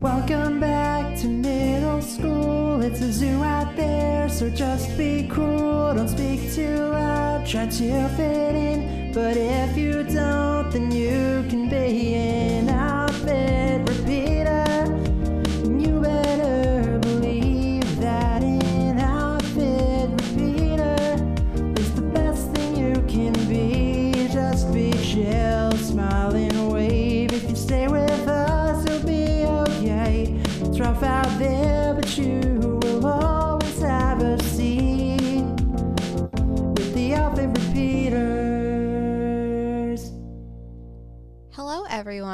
Welcome back to middle school. It's a zoo out there, so just be cool. Don't speak too loud, try to fit in. But if you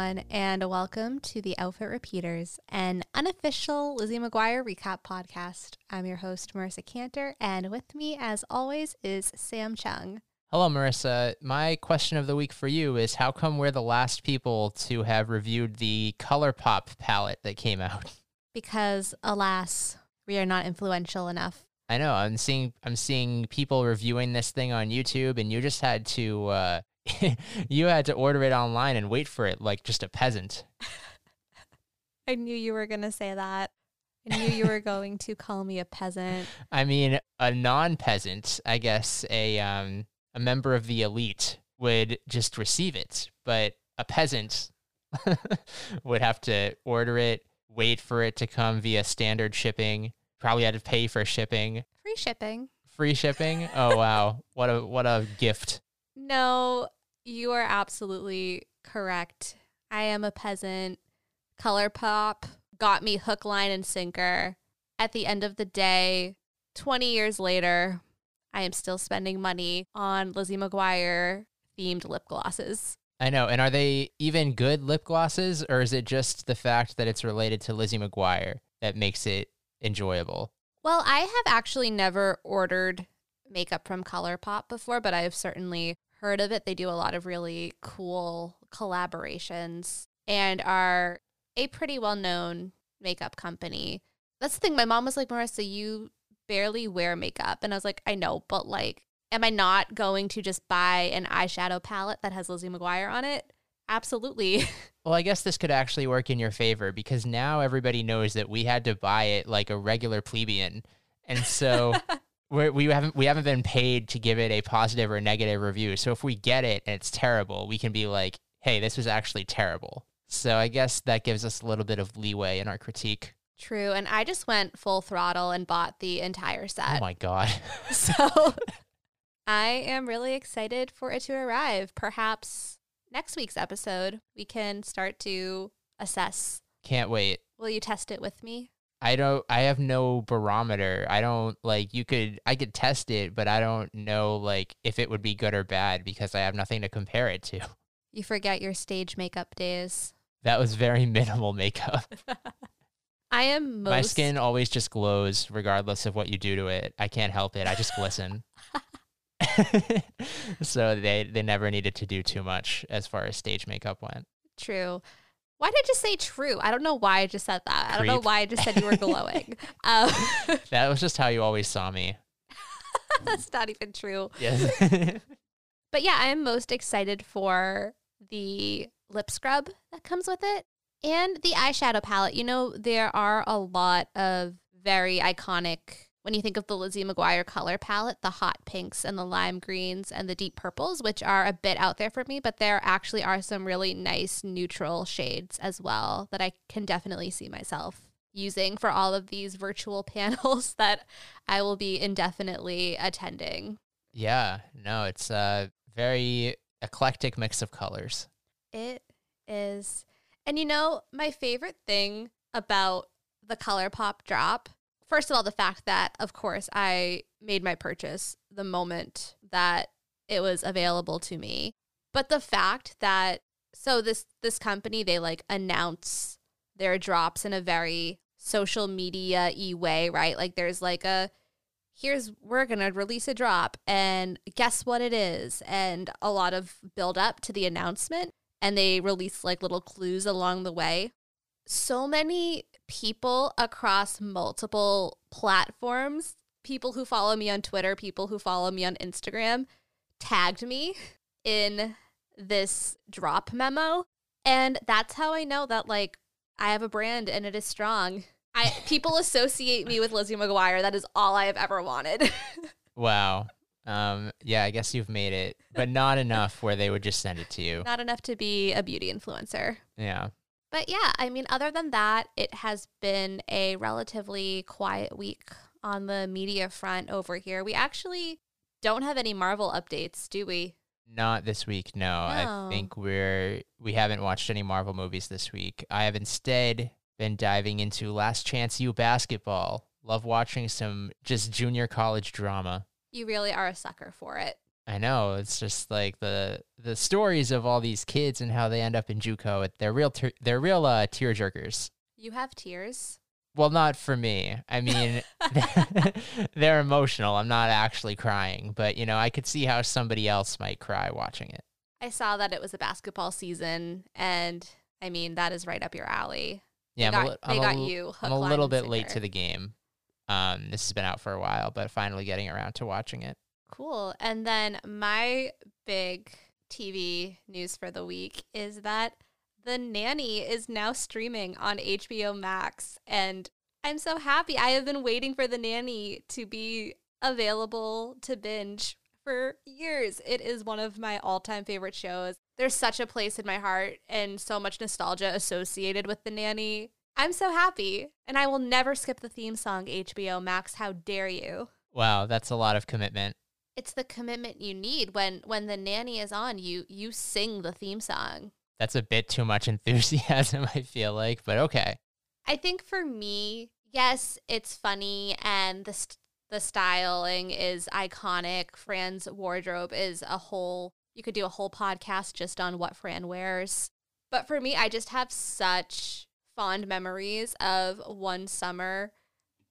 everyone, and welcome to the Outfit Repeaters, an unofficial Lizzie McGuire recap podcast. I'm your host, Marisa Cantor, and with me, as always, is Sam Chung. Hello, Marisa. My question of the week for you is how come we're the last people to have reviewed the ColourPop palette that came out? Because, alas, we are not influential enough. I know I'm seeing I'm seeing people reviewing this thing on YouTube, and you just had to uh, you had to order it online and wait for it like just a peasant. I knew you were going to say that. I knew you were going to call me a peasant. I mean, a non-peasant, I guess, a um, a member of the elite would just receive it, but a peasant would have to order it, wait for it to come via standard shipping. Probably had to pay for shipping, Free shipping. free shipping. Oh wow, what a what a gift! No, you are absolutely correct. I am a peasant. ColourPop got me hook, line, and sinker. At the end of the day, 20 years later, I am still spending money on Lizzie McGuire themed lip glosses. I know. And are they even good lip glosses, or is it just the fact that it's related to Lizzie McGuire that makes it enjoyable? Well, I have actually never ordered makeup from ColourPop before, but I have certainly heard of it. They do a lot of really cool collaborations and are a pretty well known makeup company. That's the thing. My mom was like, Marisa, you barely wear makeup. And I was like, I know, but like, am I not going to just buy an eyeshadow palette that has Lizzie McGuire on it? Absolutely. Well, I guess this could actually work in your favor because now everybody knows that we had to buy it like a regular plebeian, and so we're, we haven't we haven't been paid to give it a positive or negative review. So if we get it and it's terrible, we can be like, "Hey, this was actually terrible." So I guess that gives us a little bit of leeway in our critique. True. And I just went full throttle and bought the entire set. Oh my god! So I am really excited for it to arrive. Perhaps next week's episode, we can start to assess. Can't wait. Will you test it with me? I don't I have no barometer. I don't like you could I could test it, but I don't know like if it would be good or bad because I have nothing to compare it to. You forget your stage makeup days. That was very minimal makeup. I am most My skin always just glows regardless of what you do to it. I can't help it. I just glisten. so they they never needed to do too much as far as stage makeup went. true. Why did I just say true? I don't know why I just said that. I don't know why I just said you were glowing. um, That was just how you always saw me. that's not even true. Yes. But yeah, I am most excited for the lip scrub that comes with it and the eyeshadow palette. You know, there are a lot of very iconic, when you think of the Lizzie McGuire color palette, the hot pinks and the lime greens and the deep purples, which are a bit out there for me, but there actually are some really nice neutral shades as well that I can definitely see myself using for all of these virtual panels that I will be indefinitely attending. yeah. No, it's a very eclectic mix of colors. It is. And you know, my favorite thing about the ColourPop drop, first of all, the fact that, of course, I made my purchase the moment that it was available to me. But the fact that so this this company they like announce their drops in a very social media y way, right? Like there's like a here's we're gonna release a drop and guess what it is and a lot of build up to the announcement and they release like little clues along the way so many people across multiple platforms people who follow me on twitter people who follow me on instagram tagged me in this drop memo and that's how i know that like I have a brand and it is strong. I people associate me with Lizzie McGuire. That is all I have ever wanted. Wow. Um, yeah, I guess you've made it, but not enough where they would just send it to you. Not enough to be a beauty influencer. Yeah. But yeah, I mean, other than that, it has been a relatively quiet week on the media front over here. We actually don't have any Marvel updates, do we? Not this week, no. I think we're we haven't watched any Marvel movies this week. I have instead been diving into Last Chance U basketball. Love watching some just junior college drama. You really are a sucker for it. I know it's just like the the stories of all these kids and how they end up in JUCO. They're real. Ter- they're real uh, tear jerkers. You have tears. Well, not for me. I mean, they're emotional. I'm not actually crying, but you know, I could see how somebody else might cry watching it. I saw that it was a basketball season, and I mean, that is right up your alley. Yeah, they I'm got, a, they a got li- you. Hook, I'm a little bit late to the game. Um, this has been out for a while, but finally getting around to watching it. Cool. And then my big TV news for the week is that The Nanny is now streaming on HBO Max. And I'm so happy. I have been waiting for The Nanny to be available to binge for years. It is one of my all time favorite shows. There's such a place in my heart and so much nostalgia associated with The Nanny. I'm so happy. And I will never skip the theme song, HBO Max. How dare you? Wow, that's a lot of commitment. It's the commitment you need when when the nanny is on you you sing the theme song. That's a bit too much enthusiasm, I feel like, but okay. i think for me yes it's funny and the st- the styling is iconic. Fran's wardrobe is a whole you could do a whole podcast just on what fran wears. But for me i just have such fond memories of one summer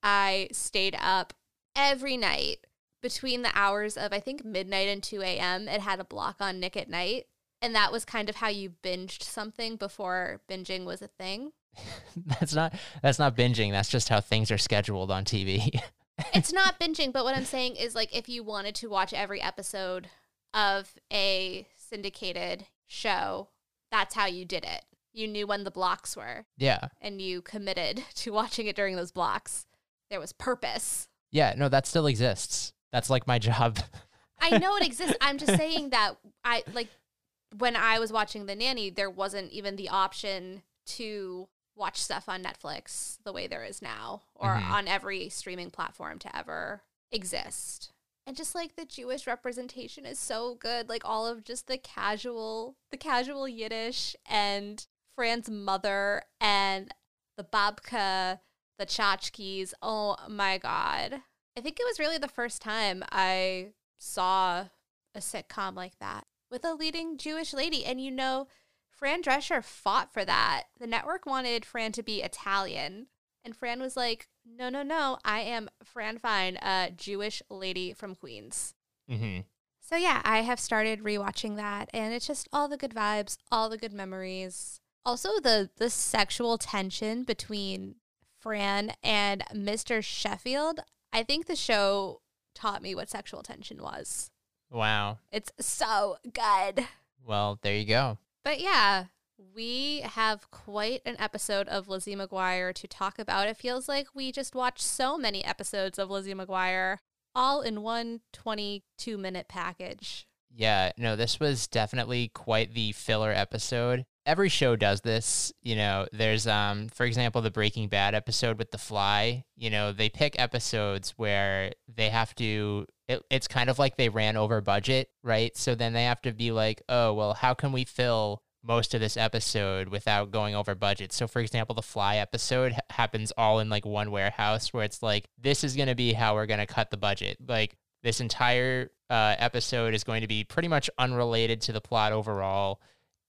i stayed up every night between the hours of I think midnight and 2 a.m. It had a block on Nick at Nite. And that was kind of how you binged something before binging was a thing. that's not that's not binging. That's just how things are scheduled on TV. it's not binging, but what I'm saying is like if you wanted to watch every episode of a syndicated show, that's how you did it. You knew when the blocks were yeah. and you committed to watching it during those blocks. There was purpose. Yeah, no, that still exists. That's like my job. I know it exists. I'm just saying that I like when I was watching The Nanny, there wasn't even the option to watch stuff on Netflix the way there is now or Mhm. on every streaming platform to ever exist. And just like the Jewish representation is so good, like all of just the casual, the casual Yiddish and Fran's mother and the babka, the tchotchkes. Oh my god. I think it was really the first time I saw a sitcom like that with a leading Jewish lady. And you know, Fran Drescher fought for that. The network wanted Fran to be Italian. And Fran was like, no, no, no, I am Fran Fine, a Jewish lady from Queens. hmm So yeah, I have started rewatching that and it's just all the good vibes, all the good memories. Also the the sexual tension between Fran and Mr. Sheffield. I think the show taught me what sexual tension was. Wow. It's so good. Well, there you go. But yeah, we have quite an episode of Lizzie McGuire to talk about. It feels like we just watched so many episodes of Lizzie McGuire all in one 22 minute package. Yeah, no, this was definitely quite the filler episode. Every show does this, you know. There's um for example the Breaking Bad episode with the fly, you know, they pick episodes where they have to it, it's kind of like they ran over budget, right? So then they have to be like, "Oh, well, how can we fill most of this episode without going over budget?" So for example, the fly episode ha- happens all in like one warehouse where it's like this is going to be how we're going to cut the budget. Like this entire uh, episode is going to be pretty much unrelated to the plot overall,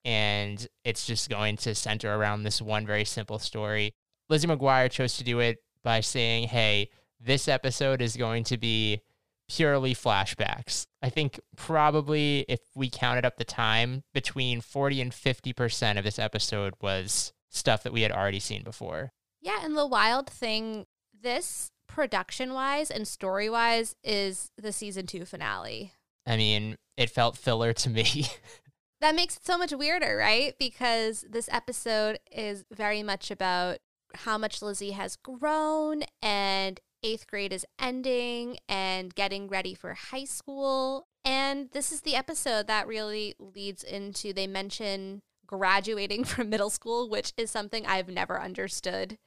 and it's just going to center around this one very simple story. Lizzie McGuire chose to do it by saying, "Hey, this episode is going to be purely flashbacks." I think probably if we counted up the time, between forty and fifty percent of this episode was stuff that we had already seen before. Yeah, and the wild thing, this production wise and story wise is the season two finale. I mean, it felt filler to me. that makes it so much weirder, right? Because this episode is very much about how much Lizzie has grown and eighth grade is ending and getting ready for high school. And this is the episode that really leads into they mention graduating from middle school, which is something I've never understood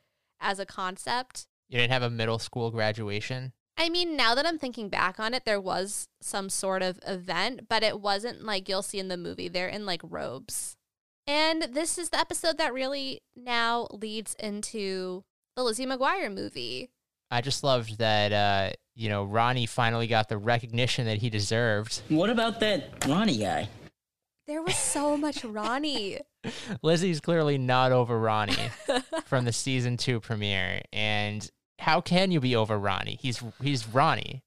as a concept. You didn't have a middle school graduation? I mean, now that I'm thinking back on it, there was some sort of event, but it wasn't like you'll see in the movie. They're in like robes. And this is the episode that really now leads into the Lizzie McGuire movie. I just loved that, uh, you know, Ronnie finally got the recognition that he deserved. What about that Ronnie guy? There was so much Ronnie. Lizzie's clearly not over Ronnie from the season two premiere. And how can you be over Ronnie? He's he's Ronnie.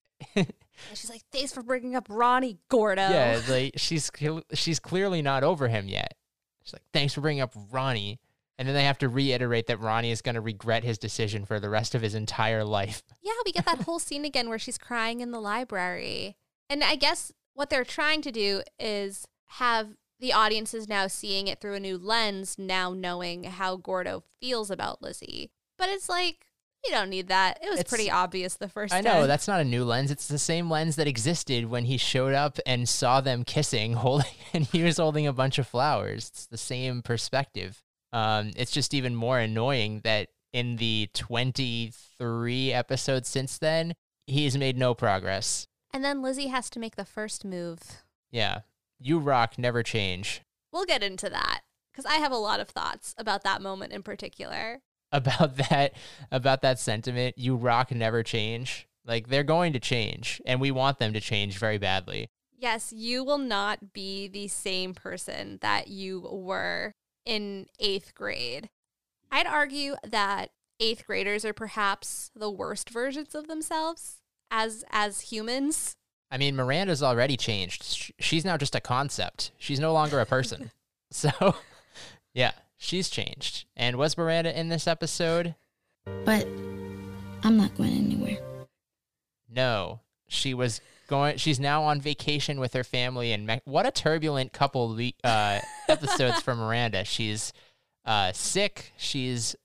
And she's like, thanks for bringing up Ronnie Gordo. Yeah, like she's she's clearly not over him yet. She's like, thanks for bringing up Ronnie. And then they have to reiterate that Ronnie is going to regret his decision for the rest of his entire life. Yeah, we get that whole scene again where she's crying in the library. And I guess what they're trying to do is have the audiences now seeing it through a new lens, now knowing how Gordo feels about Lizzie. But it's like, you don't need that. It was It's- pretty obvious the first I time. know that's not a new lens. It's the same lens that existed when he showed up and saw them kissing, holding, and he was holding a bunch of flowers. It's the same perspective. Um, it's just even more annoying that in the 23 episodes since then, he's made no progress. And then Lizzie has to make the first move. Yeah, you rock, never change. We'll get into that because I have a lot of thoughts about that moment in particular. About that, about that sentiment, you rock, never change. Like they're going to change, and we want them to change very badly. Yes, you will not be the same person that you were in eighth grade. I'd argue that eighth graders are perhaps the worst versions of themselves as as humans. I mean, Miranda's already changed. She's now just a concept. She's no longer a person. so, yeah, she's changed. And was Miranda in this episode? But I'm not going anywhere. No. She was going she's now on vacation with her family and Me- what a turbulent couple le- uh episodes for Miranda. She's uh sick, she's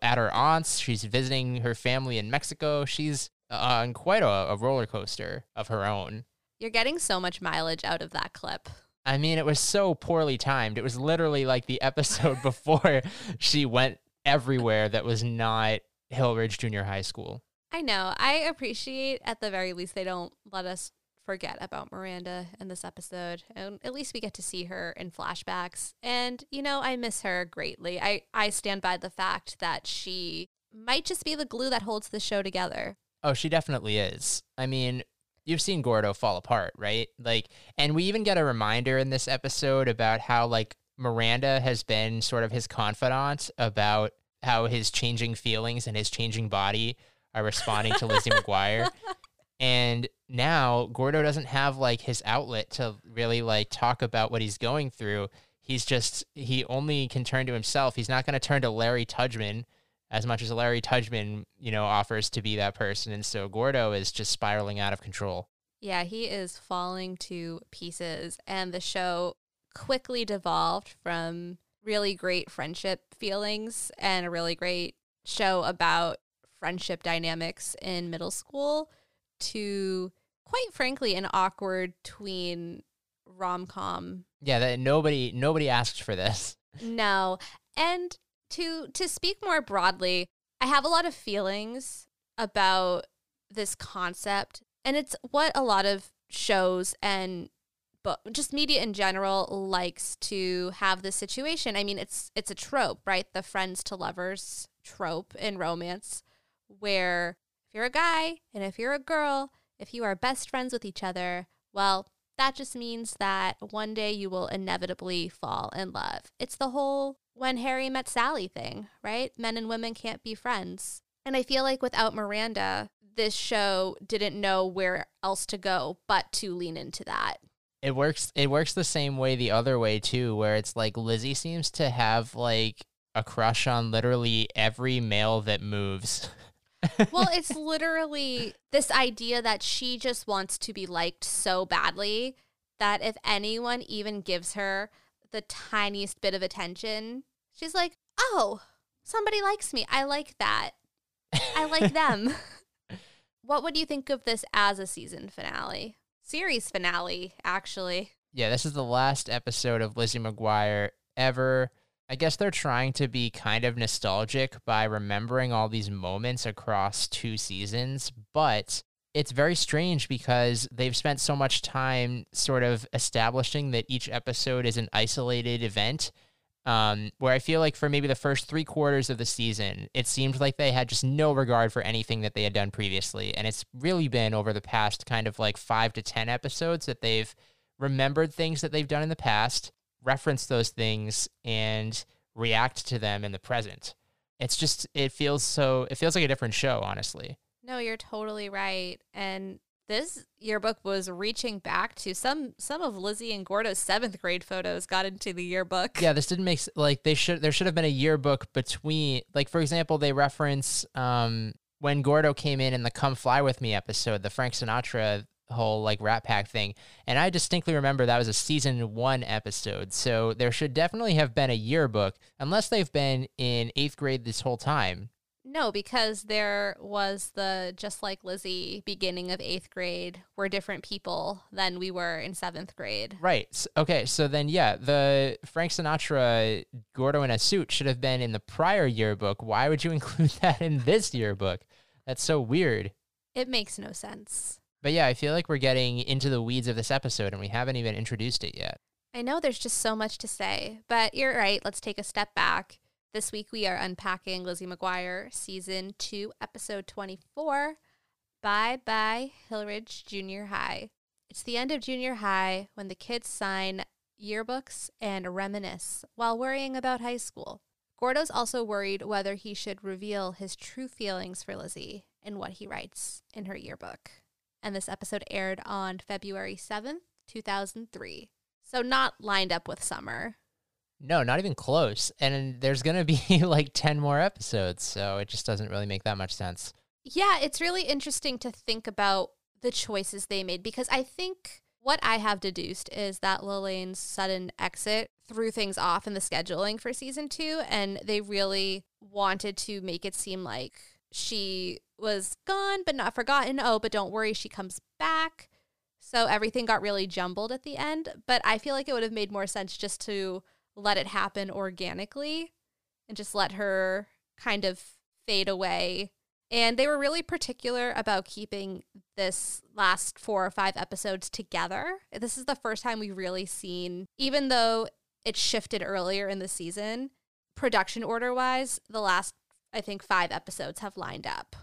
at her aunt's, she's visiting her family in Mexico. She's uh, on quite a, a roller coaster of her own. You're getting so much mileage out of that clip. I mean, it was so poorly timed. It was literally like the episode before she went everywhere that was not Hillridge Junior High School. I know. I appreciate at the very least they don't let us forget about Miranda in this episode. And at least we get to see her in flashbacks. And you know, I miss her greatly. I I stand by the fact that she might just be the glue that holds the show together. Oh, she definitely is. I mean, you've seen Gordo fall apart, right? Like, and we even get a reminder in this episode about how, like, Miranda has been sort of his confidant about how his changing feelings and his changing body are responding to Lizzie McGuire. And now Gordo doesn't have like his outlet to really like talk about what he's going through. He's just he only can turn to himself. He's not going to turn to Larry Tudgman as much as Larry Tudgman, you know, offers to be that person. And so Gordo is just spiraling out of control. Yeah, he is falling to pieces and the show quickly devolved from really great friendship feelings and a really great show about friendship dynamics in middle school to quite frankly an awkward tween rom-com Yeah, that nobody nobody asked for this. no and to to speak more broadly i have a lot of feelings about this concept and it's what a lot of shows and but just media in general likes to have this situation i mean it's it's a trope right the friends to lovers trope in romance where if you're a guy and if you're a girl if you are best friends with each other well that just means that one day you will inevitably fall in love. It's the whole when Harry met Sally thing, right? Men and women can't be friends. And I feel like without Miranda, this show didn't know where else to go but to lean into that. It works it works the same way the other way too, where it's like Lizzie seems to have like a crush on literally every male that moves. Well, it's literally this idea that she just wants to be liked so badly that if anyone even gives her the tiniest bit of attention, she's like, "Oh, somebody likes me. I like that. I like them." what would you think of this as a season finale? Series finale, actually. Yeah, this is the last episode of Lizzie McGuire ever. I guess they're trying to be kind of nostalgic by remembering all these moments across two seasons, but it's very strange because they've spent so much time sort of establishing that each episode is an isolated event. Um, where I feel like for maybe the first three quarters of the season, it seemed like they had just no regard for anything that they had done previously. And it's really been over the past kind of like five to 10 episodes that they've remembered things that they've done in the past, reference those things, and react to them in the present. It's just, it feels so, it feels like a different show, honestly. No, you're totally right. And this yearbook was reaching back to some some of Lizzie and Gordo's seventh grade photos got into the yearbook. Yeah, this didn't make like they should. There should have been a yearbook between, like for example, they reference um when Gordo came in in the "Come Fly with Me" episode, the Frank Sinatra whole like Rat Pack thing, and I distinctly remember that was a season one episode. So there should definitely have been a yearbook, unless they've been in eighth grade this whole time. No, because there was the just like Lizzie beginning of eighth grade. We're different people than we were in seventh grade. Right. S- Okay. So then, yeah, the Frank Sinatra Gordo in a suit should have been in the prior yearbook. Why would you include that in this yearbook? That's so weird. It makes no sense. But yeah, I feel like we're getting into the weeds of this episode and we haven't even introduced it yet. I know there's just so much to say, but you're right. Let's take a step back. This week we are unpacking Lizzie McGuire, season two, episode 24 Bye Bye Hillridge Junior High. It's the end of junior high when the kids sign yearbooks and reminisce while worrying about high school. Gordo's also worried whether he should reveal his true feelings for Lizzie in what he writes in her yearbook. And this episode aired on February 7th, 2003. So not lined up with summer. No, not even close. And there's going to be like 10 more episodes. So it just doesn't really make that much sense. Yeah, it's really interesting to think about the choices they made because I think what I have deduced is that Lalaine's sudden exit threw things off in the scheduling for season two, and they really wanted to make it seem like she was gone but not forgotten. Oh, but don't worry, she comes back. So everything got really jumbled at the end. But I feel like it would have made more sense just to let it happen organically and just let her kind of fade away and they were really particular about keeping this last four or five episodes together. This is the first time we've really seen, even though it shifted earlier in the season, production order wise, the last, I think, five episodes have lined up.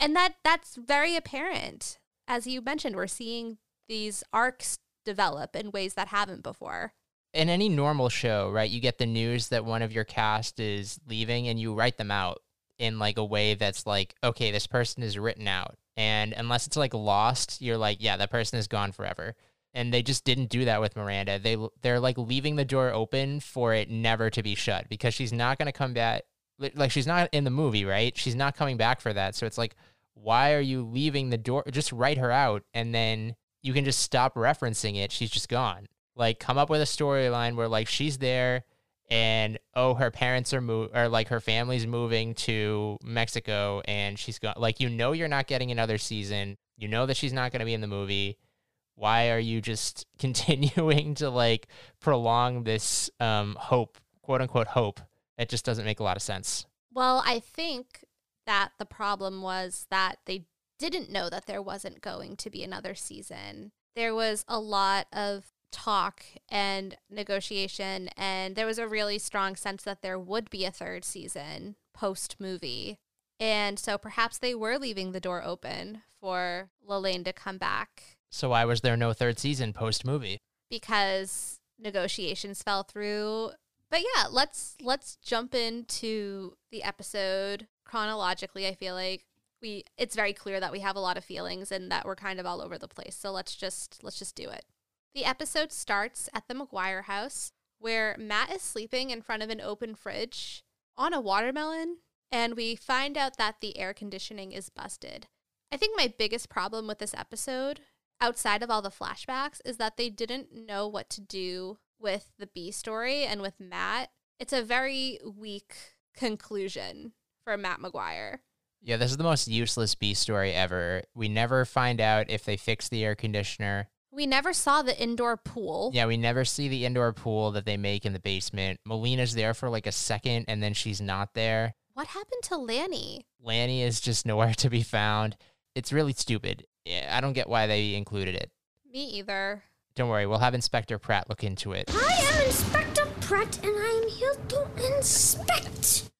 And that that's very apparent. As you mentioned, we're seeing these arcs develop in ways that haven't before. In any normal show, right, you get the news that one of your cast is leaving and you write them out in like a way that's like, okay, this person is written out. And unless it's like lost, you're like, yeah, that person is gone forever. And they just didn't do that with Miranda. They they're like leaving the door open for it never to be shut because she's not going to come back like she's not in the movie, right? She's not coming back for that. So it's like why are you leaving the door just write her out and then you can just stop referencing it. She's just gone. Like come up with a storyline where like she's there and oh her parents are move or like her family's moving to Mexico and she's gone like you know you're not getting another season. You know that she's not going to be in the movie. Why are you just continuing to like prolong this um hope quote unquote hope? It just doesn't make a lot of sense. Well, I think that the problem was that they didn't know that there wasn't going to be another season. There was a lot of talk and negotiation, and there was a really strong sense that there would be a third season post movie. And so perhaps they were leaving the door open for Lalaine to come back so why was there no third season post movie because negotiations fell through. But yeah, let's let's jump into the episode chronologically. I feel like we it's very clear that we have a lot of feelings and that we're kind of all over the place. So let's just let's just do it. The episode starts at the McGuire house where Matt is sleeping in front of an open fridge on a watermelon and we find out that the air conditioning is busted. I think my biggest problem with this episode outside of all the flashbacks is that they didn't know what to do with the B story and with Matt, it's a very weak conclusion for Matt McGuire. Yeah, this is the most useless B story ever. We never find out if they fix the air conditioner. We never saw the indoor pool. Yeah, we never see the indoor pool that they make in the basement. Melina's there for like a second and then she's not there. What happened to Lanny? Lanny is just nowhere to be found. It's really stupid. I don't get why they included it. Me either. Don't worry, we'll have Inspector Pratt look into it. I am Inspector Pratt, and I am here to inspect.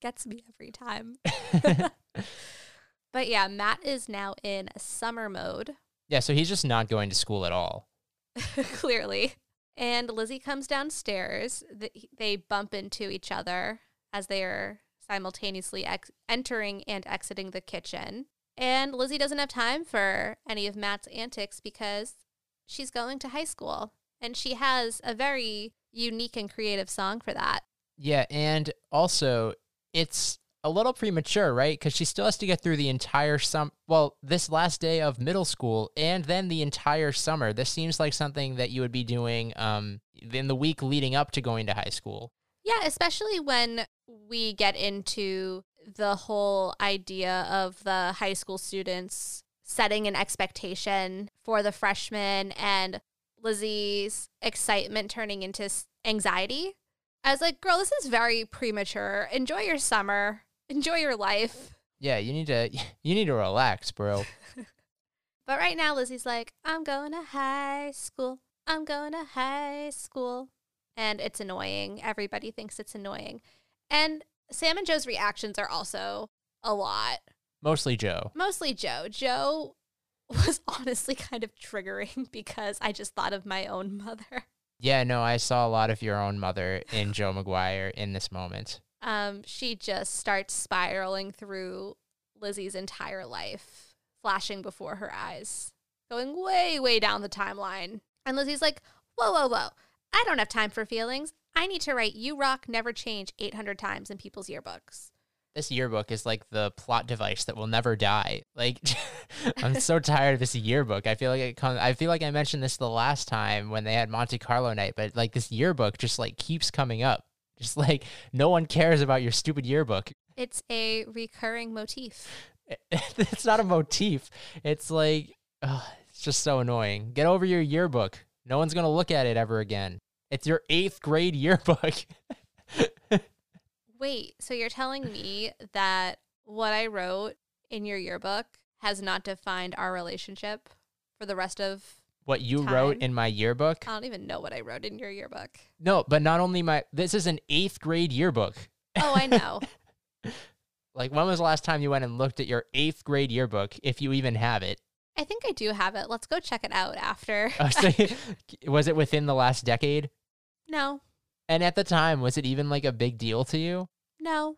Gets me every time. but yeah, Matt is now in summer mode, Yeah, so he's just not going to school at all. clearly. And Lizzie comes downstairs. They bump into each other as they are simultaneously ex- entering and exiting the kitchen. And Lizzie doesn't have time for any of Matt's antics because she's going to high school. And she has a very unique and creative song for that. Yeah, and also it's a little premature, right? Because she still has to get through the entire sum. Well, this last day of middle school, and then the entire summer. This seems like something that you would be doing um in the week leading up to going to high school. Yeah, especially when we get into the whole idea of the high school students setting an expectation for the freshmen and Lizzie's excitement turning into anxiety. I was like, girl, this is very premature. Enjoy your summer, enjoy your life. Yeah, you need to you need to relax, bro. But right now, Lizzie's like, I'm going to high school. I'm going to high school. And it's annoying. Everybody thinks it's annoying. And Sam and Jo's reactions are also a lot. Mostly Jo. Mostly Jo. Jo was honestly kind of triggering because I just thought of my own mother. Yeah, no, I saw a lot of your own mother in Jo McGuire in this moment. Um, she just starts spiraling through Lizzie's entire life, flashing before her eyes, going way, way down the timeline. And Lizzie's like, whoa, whoa, whoa. I don't have time for feelings. I need to write You Rock Never Change 800 times in people's yearbooks. This yearbook is like the plot device that will never die. Like I'm so tired of this yearbook. I feel like it comes I feel like I mentioned this the last time when they had Monte Carlo night, but like this yearbook just like keeps coming up. Just like no one cares about your stupid yearbook. It's a recurring motif. it's not a motif. It's like ugh, it's just so annoying. Get over your yearbook. No one's gonna look at it ever again. It's your eighth grade yearbook. Wait, so you're telling me that what I wrote in your yearbook has not defined our relationship for the rest of what you wrote in my yearbook? I don't even know what I wrote in your yearbook. No, but not only my this is an eighth grade yearbook. Oh, I know. Like when was the last time you went and looked at your eighth grade yearbook, if you even have it? I think I do have it. Let's go check it out after. Oh, so was it within the last decade? no, And at the time, was it even like a big deal to you? no.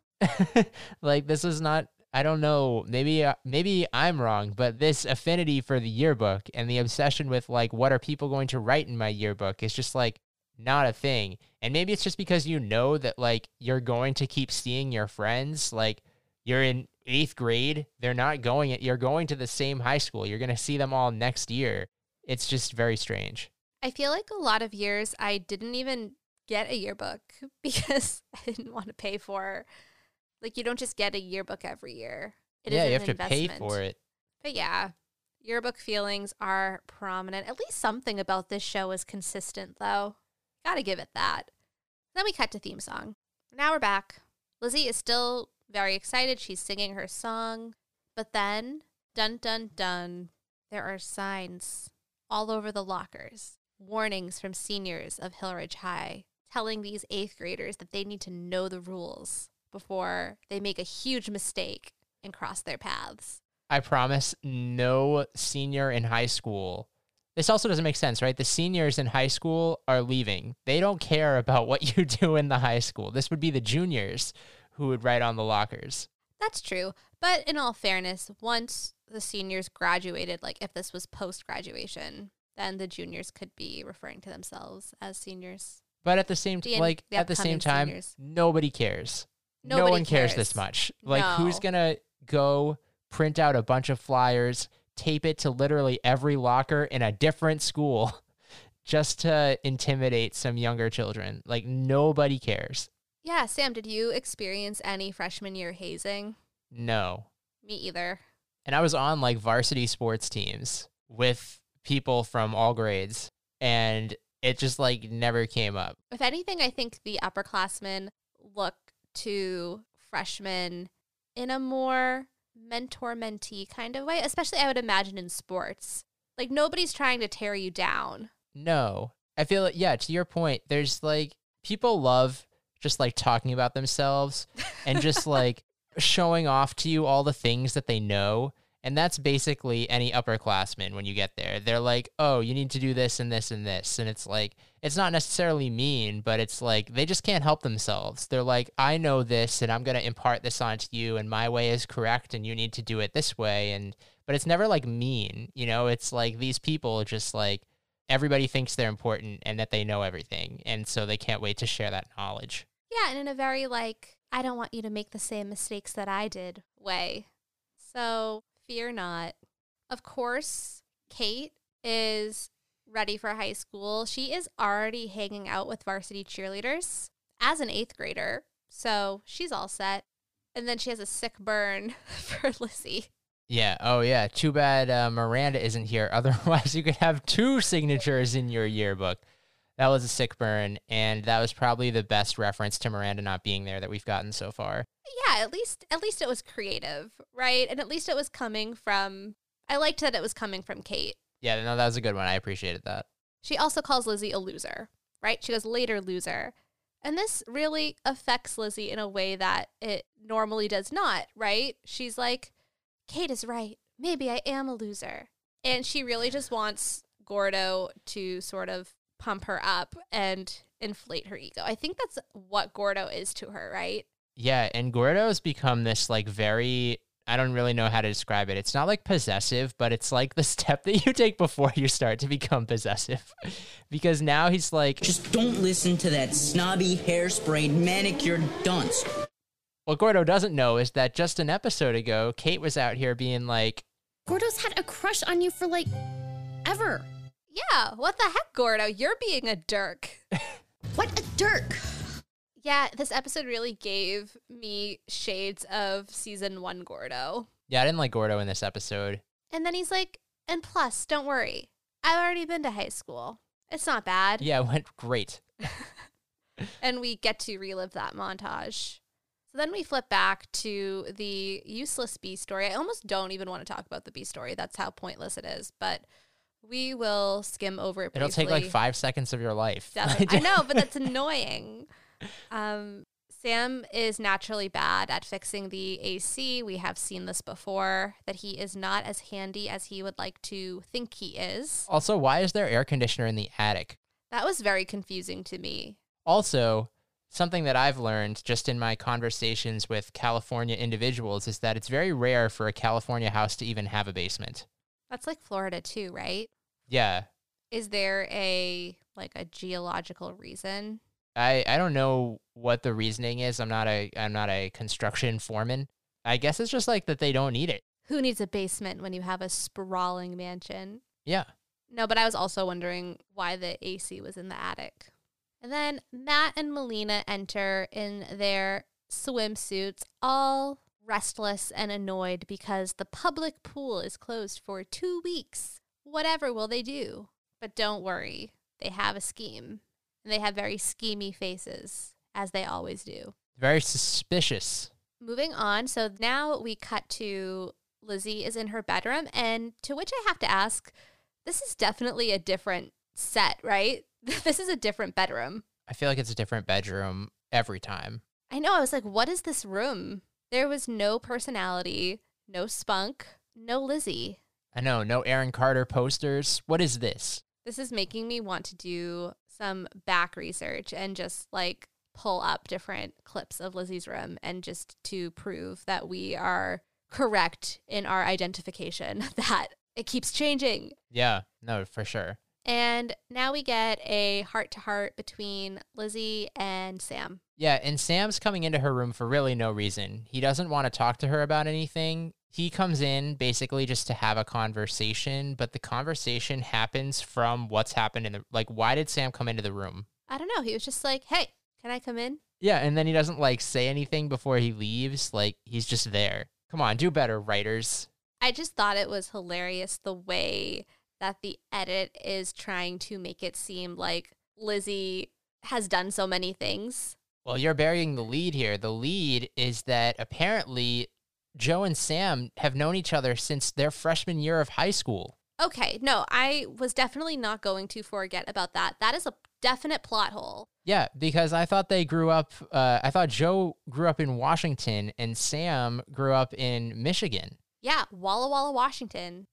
like this is not I don't know. Maybe uh, maybe I'm wrong, but this affinity for the yearbook and the obsession with like what are people going to write in my yearbook is just like not a thing. And maybe it's just because you know that like you're going to keep seeing your friends like you're in 8th grade, they're not going you're going to the same high school. You're going to see them all next year. It's just very strange. I feel like a lot of years I didn't even get a yearbook because I didn't want to pay for. Like you don't just get a yearbook every year. It is yeah, you have to pay for it. But yeah, yearbook feelings are prominent. At least something about this show is consistent, though. Gotta give it that. Then we cut to theme song. Now we're back. Lizzie is still very excited. She's singing her song. But then, dun dun dun, there are signs all over the lockers, warnings from seniors of Hillridge High, telling these eighth graders that they need to know the rules before they make a huge mistake and cross their paths. I promise no senior in high school. This also doesn't make sense, right? The seniors in high school are leaving. They don't care about what you do in the high school. This would be the juniors who would write on the lockers. That's true. But in all fairness, once the seniors graduated, like if this was post graduation, then the juniors could be referring to themselves as seniors. But at the same time, like the at the same time, seniors. nobody cares. No one cares. cares. this much. Like who's gonna go print out a bunch of flyers, tape it to literally every locker in a different school, just to intimidate some younger children. Like nobody cares. Yeah, Sam, did you experience any freshman year hazing? No. Me either. And I was on like varsity sports teams with people from all grades and it just like never came up. If anything, I think the upperclassmen look to freshmen in a more mentor mentee kind of way, especially I would imagine in sports. Like nobody's trying to tear you down. No. I feel like, yeah, to your point, there's like people love just like talking about themselves and just like showing off to you all the things that they know. And that's basically any upperclassman when you get there. They're like, oh, you need to do this and this and this. And it's like, it's not necessarily mean, but it's like they just can't help themselves. They're like, I know this and I'm going to impart this onto you, and my way is correct and you need to do it this way. And, but it's never like mean, you know? It's like these people just like, everybody thinks they're important and that they know everything. And so they can't wait to share that knowledge. Yeah, and in a very like, I don't want you to make the same mistakes that I did way. So fear not. Of course, Kate is ready for high school. She is already hanging out with varsity cheerleaders as an eighth grader. So she's all set. And then she has a sick burn for Lizzie. Yeah. Oh, yeah. Too bad uh, Miranda isn't here. Otherwise, you could have two signatures in your yearbook. That was a sick burn, and that was probably the best reference to Miranda not being there that we've gotten so far. Yeah, at least at least it was creative, right? And at least it was coming from I liked that it was coming from Kate. Yeah, no, that was a good one. I appreciated that. She also calls Lizzie a loser, right? She goes later loser. And this really affects Lizzie in a way that it normally does not, right? She's like, Kate is right. Maybe I am a loser. And she really just wants Gordo to sort of pump her up and inflate her ego. I think that's what Gordo is to her, right? Yeah, and Gordo's become this like very I don't really know how to describe it. It's not like possessive, but it's like the step that you take before you start to become possessive. because now he's like Just don't listen to that snobby, hairsprayed, manicured dunce. What Gordo doesn't know is that just an episode ago, Kate was out here being like, Gordo's had a crush on you for like ever. Yeah, what the heck, Gordo? You're being a dirk. What a dirk. Yeah, this episode really gave me shades of season one Gordo. Yeah, I didn't like Gordo in this episode. And then he's like, and plus, don't worry. I've already been to high school. It's not bad. Yeah, it went great. and we get to relive that montage. So then we flip back to the useless B story. I almost don't even want to talk about the B story. That's how pointless it is. But we will skim over it. It'll take like five seconds of your life. I know, but that's annoying. Um, Sam is naturally bad at fixing the AC. We have seen this before, that he is not as handy as he would like to think he is. Also, why is there air conditioner in the attic? That was very confusing to me. Also, something that I've learned just in my conversations with California individuals is that it's very rare for a California house to even have a basement. That's like Florida too, right? Yeah. Is there a like a geological reason? I, I don't know what the reasoning is. I'm not a I'm not a construction foreman. I guess it's just like that they don't need it. Who needs a basement when you have a sprawling mansion? Yeah. No, but I was also wondering why the AC was in the attic. And then Matt and Melina enter in their swimsuits, all restless and annoyed because the public pool is closed for two weeks. Whatever will they do? But don't worry, they have a scheme. And they have very schemy faces, as they always do. Very suspicious. Moving on, so now we cut to Lizzie is in her bedroom, and to which I have to ask, this is definitely a different set, right? this is a different bedroom. I feel like it's a different bedroom every time. I know. I was like, what is this room? There was no personality, no spunk, no Lizzie. I know, no Aaron Carter posters. What is this? This is making me want to do some back research and just like pull up different clips of Lizzie's room and just to prove that we are correct in our identification that it keeps changing. Yeah, no, for sure. And now we get a heart to heart between Lizzie and Sam. Yeah, and Sam's coming into her room for really no reason. He doesn't want to talk to her about anything. he comes in basically just to have a conversation, but the conversation happens from what's happened in the like why did Sam come into the room? I don't know. He was just like, "Hey, can I come in?" Yeah, and then he doesn't like say anything before he leaves, like he's just there. Come on, do better, writers. I just thought it was hilarious the way that the edit is trying to make it seem like Lizzie has done so many things. Well, you're burying the lead here. The lead is that apparently Jo and Sam have known each other since their freshman year of high school. Okay, no, I was definitely not going to forget about that. That is a definite plot hole. Yeah, because I thought they grew up. Uh, I thought Jo grew up in Washington and Sam grew up in Michigan. Yeah, Walla Walla, Washington.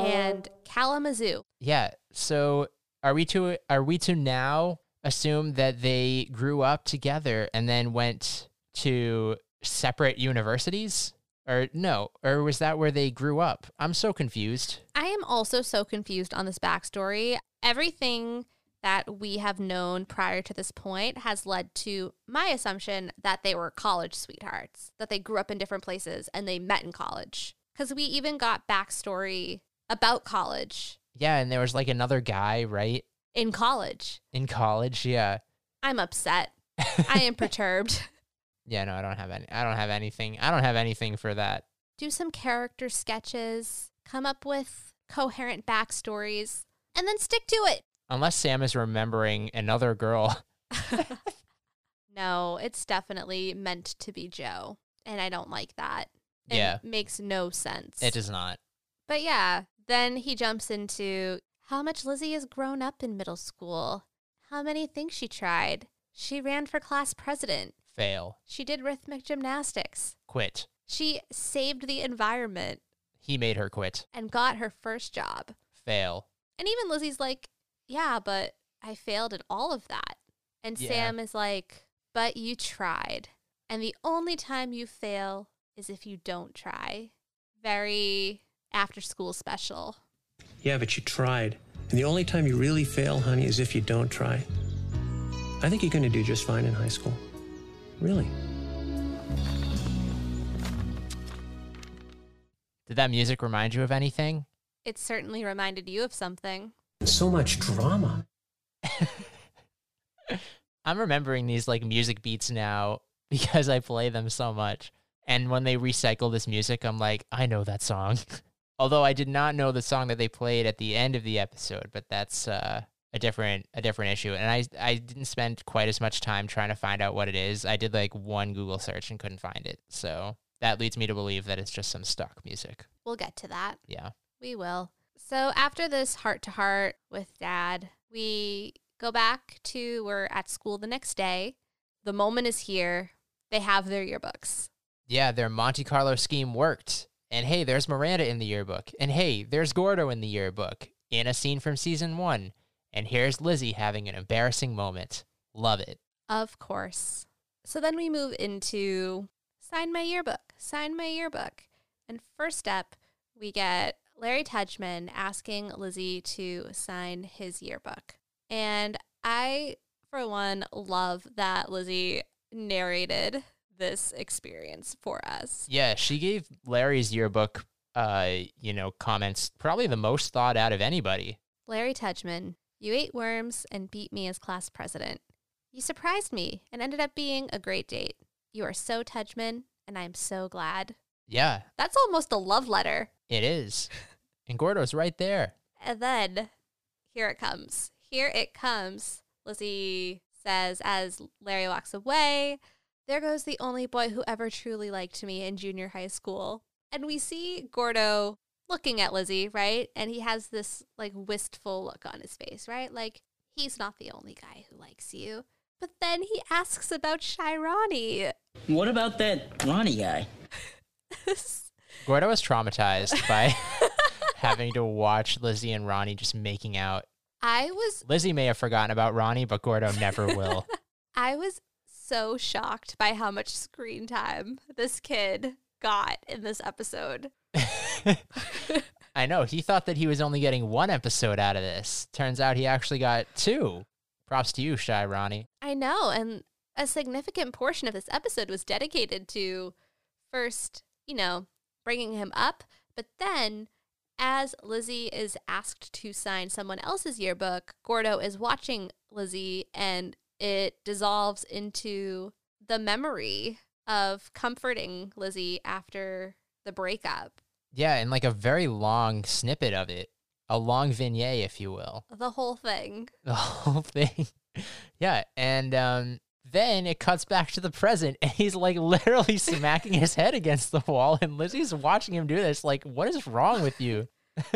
And Kalamazoo. Yeah. So are we to are we to now assume that they grew up together and then went to separate universities? Or no? Or was that where they grew up? I'm so confused. I am also so confused on this backstory. Everything that we have known prior to this point has led to my assumption that they were college sweethearts, that they grew up in different places and they met in college. Because we even got backstory about college Yeah, and there was like another guy, right? in college. In college, yeah. I'm upset. I am perturbed. Yeah, no, I don't have any I don't have anything. I don't have anything for that. Do some character sketches, come up with coherent backstories, and then stick to it. Unless Sam is remembering another girl. No, it's definitely meant to be Jo. And I don't like that. It Yeah. makes no sense. It does not. But yeah, then he jumps into how much Lizzie has grown up in middle school, how many things she tried. She ran for class president. Fail. She did rhythmic gymnastics. Quit. She saved the environment He made her quit. and got her first job. Fail. And even Lizzie's like, yeah, but I failed at all of that. And Yeah. Sam is like, but you tried. And the only time you fail is if you don't try. Very after school special. Yeah, but you tried. And the only time you really fail, honey, is if you don't try. I think you're going to do just fine in high school. Really. Did that music remind you of anything? It certainly reminded you of something. So much drama. I'm remembering these like music beats now because I play them so much. And when they recycle this music, I'm like, I know that song. Although I did not know the song that they played at the end of the episode, but that's uh, a different a different issue. And I I didn't spend quite as much time trying to find out what it is. I did like one Google search and couldn't find it. So that leads me to believe that it's just some stock music. We'll get to that. Yeah. We will. So after this heart to heart with dad, we go back to we're at school the next day. The moment is here. They have their yearbooks. Yeah, their Monte Carlo scheme worked. And hey, there's Miranda in the yearbook. And hey, there's Gordo in the yearbook in a scene from season one. And here's Lizzie having an embarrassing moment. Love it. Of course. So then we move into sign my yearbook, sign my yearbook. And first up, we get Larry Tudgeman asking Lizzie to sign his yearbook. And I, for one, love that Lizzie narrated this experience for us. Yeah, she gave Larry's yearbook, uh, you know, comments probably the most thought out of anybody. Larry Tudgeman, you ate worms and beat me as class president. You surprised me and ended up being a great date. You are so Tudgeman, and I'm so glad. Yeah, That's almost a love letter. It is. And Gordo's right there. And then here it comes. Here it comes. Lizzie says as Larry walks away, There goes the only boy who ever truly liked me in junior high school. And we see Gordo looking at Lizzie, right? And he has this like wistful look on his face, right? Like he's not the only guy who likes you. But then he asks about Shy Ronnie. What about that Ronnie guy? Gordo was traumatized by having to watch Lizzie and Ronnie just making out. I was Lizzie may have forgotten about Ronnie, but Gordo never will. I was so shocked by how much screen time this kid got in this episode. I know. He thought that he was only getting one episode out of this. Turns out he actually got two. Props to you, Shy Ronnie. I know. And a significant portion of this episode was dedicated to first, you know, bringing him up, but then as Lizzie is asked to sign someone else's yearbook, Gordo is watching Lizzie and it dissolves into the memory of comforting Lizzie after the breakup. Yeah, and like a very long snippet of it, a long vignette, if you will. The whole thing. The whole thing. yeah, and um, then it cuts back to the present, and he's like literally smacking his head against the wall, and Lizzie's watching him do this. Like, what is wrong with you?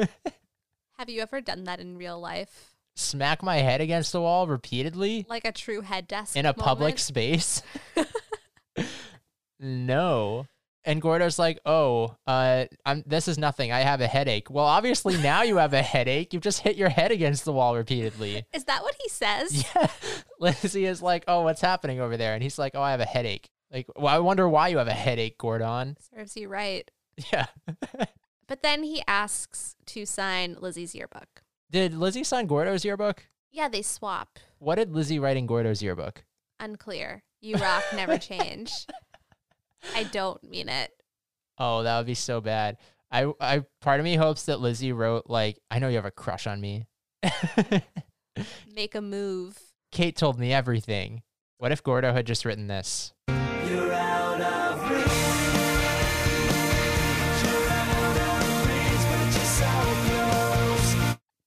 Have you ever done that in real life? Smack my head against the wall repeatedly Like a true head desk in a public space? no. And Gordo's like, "Oh, uh, I'm, this is nothing. I have a headache." Well, obviously now you have a headache. You've just hit your head against the wall repeatedly. Is that what he says? Yeah. Lizzie is like, "Oh, what's happening over there?" And he's like, "Oh, I have a headache." Like, well, I wonder why you have a headache, Gordon. Serves you right. Yeah. But then he asks to sign Lizzie's yearbook. did Lizzie sign Gordo's yearbook? Yeah, they swap. What did Lizzie write in Gordo's yearbook? Unclear. You rock, never change. I don't mean it. Oh, that would be so bad. I, I, part of me hopes that Lizzie wrote like, "I know you have a crush on me." Make a move. Kate told me everything. What if Gordo had just written this?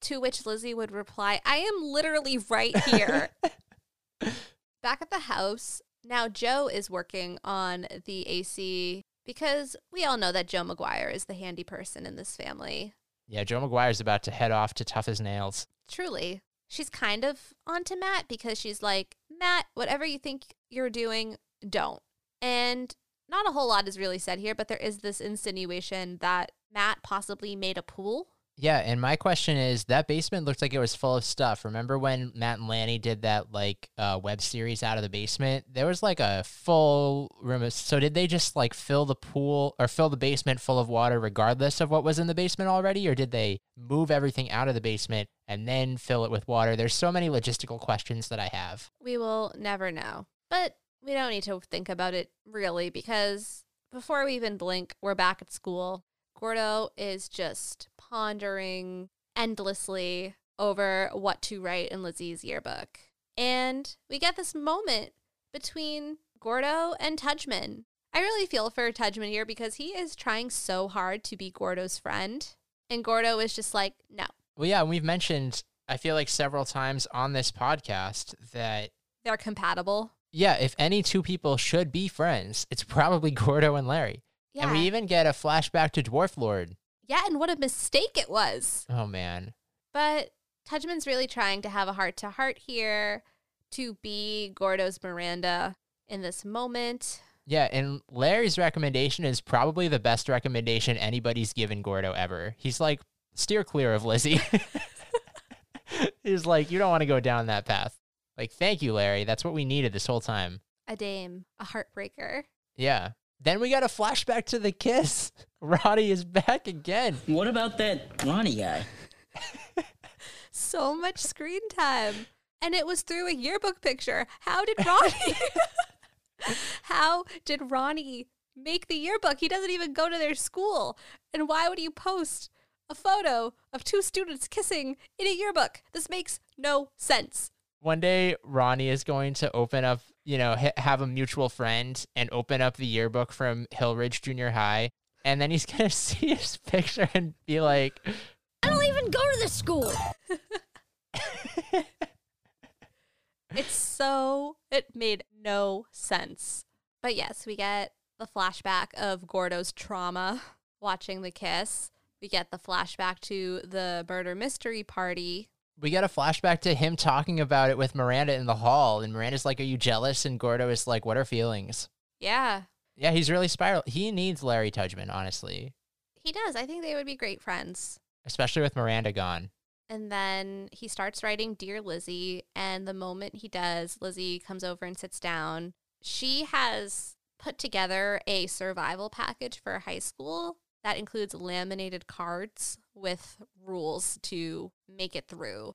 To which Lizzie would reply, I am literally right here. Back at the house, now Jo is working on the AC because we all know that Jo McGuire is the handy person in this family. Yeah, Jo McGuire's about to head off to tough as nails. Truly. She's kind of onto Matt because she's like, Matt, whatever you think you're doing, don't. And not a whole lot is really said here, but there is this insinuation that Matt possibly made a pool. Yeah, and my question is that basement looked like it was full of stuff. Remember when Matt and Lanny did that like uh, web series out of the basement? There was like a full room. Of, so did they just like fill the pool or fill the basement full of water regardless of what was in the basement already, or did they move everything out of the basement and then fill it with water? There's so many logistical questions that I have. We will never know. But we don't need to think about it really because before we even blink, we're back at school. Gordo is just pondering endlessly over what to write in Lizzie's yearbook. And we get this moment between Gordo and Tudgeman. I really feel for Tudgeman here because he is trying so hard to be Gordo's friend. And Gordo is just like, no, Well, yeah, and we've mentioned I feel like several times on this podcast that they're compatible. yeah, if any two people should be friends, it's probably Gordo and Larry. Yeah. And we even get a flashback to Dwarf Lord. yeah, and what a mistake it was. Oh man. But Tudgeman's really trying to have a heart to heart here to be Gordo's Miranda in this moment. Yeah, and Larry's recommendation is probably the best recommendation anybody's given Gordo ever. He's like, steer clear of Lizzie. He's like, you don't want to go down that path. Like, thank you, Larry. That's what we needed this whole time. A dame, a heartbreaker. Yeah. Then we got a flashback to the kiss. Roddy is back again. What about that Ronnie guy? So much screen time. And it was through a yearbook picture. How did Ronnie How did Ronnie make the yearbook? He doesn't even go to their school. And why would you post a photo of two students kissing in a yearbook? This makes no sense. One day, Ronnie is going to open up, you know, ha- have a mutual friend and open up the yearbook from Hillridge Junior High. And then he's going to see his picture and be like, I don't even go to this school. It's so, it made no sense. But yes, we get the flashback of Gordo's trauma watching the kiss. We get the flashback to the murder mystery party. We get a flashback to him talking about it with Miranda in the hall. And Miranda's like, Are you jealous? And Gordo is like, What are feelings? Yeah, Yeah, he's really spiral. He needs Larry Tudgman, honestly, he does. I think they would be great friends. especially with Miranda gone. And then he starts writing Dear Lizzie. And the moment he does, Lizzie comes over and sits down. She has put together a survival package for high school that includes laminated cards with rules to make it through.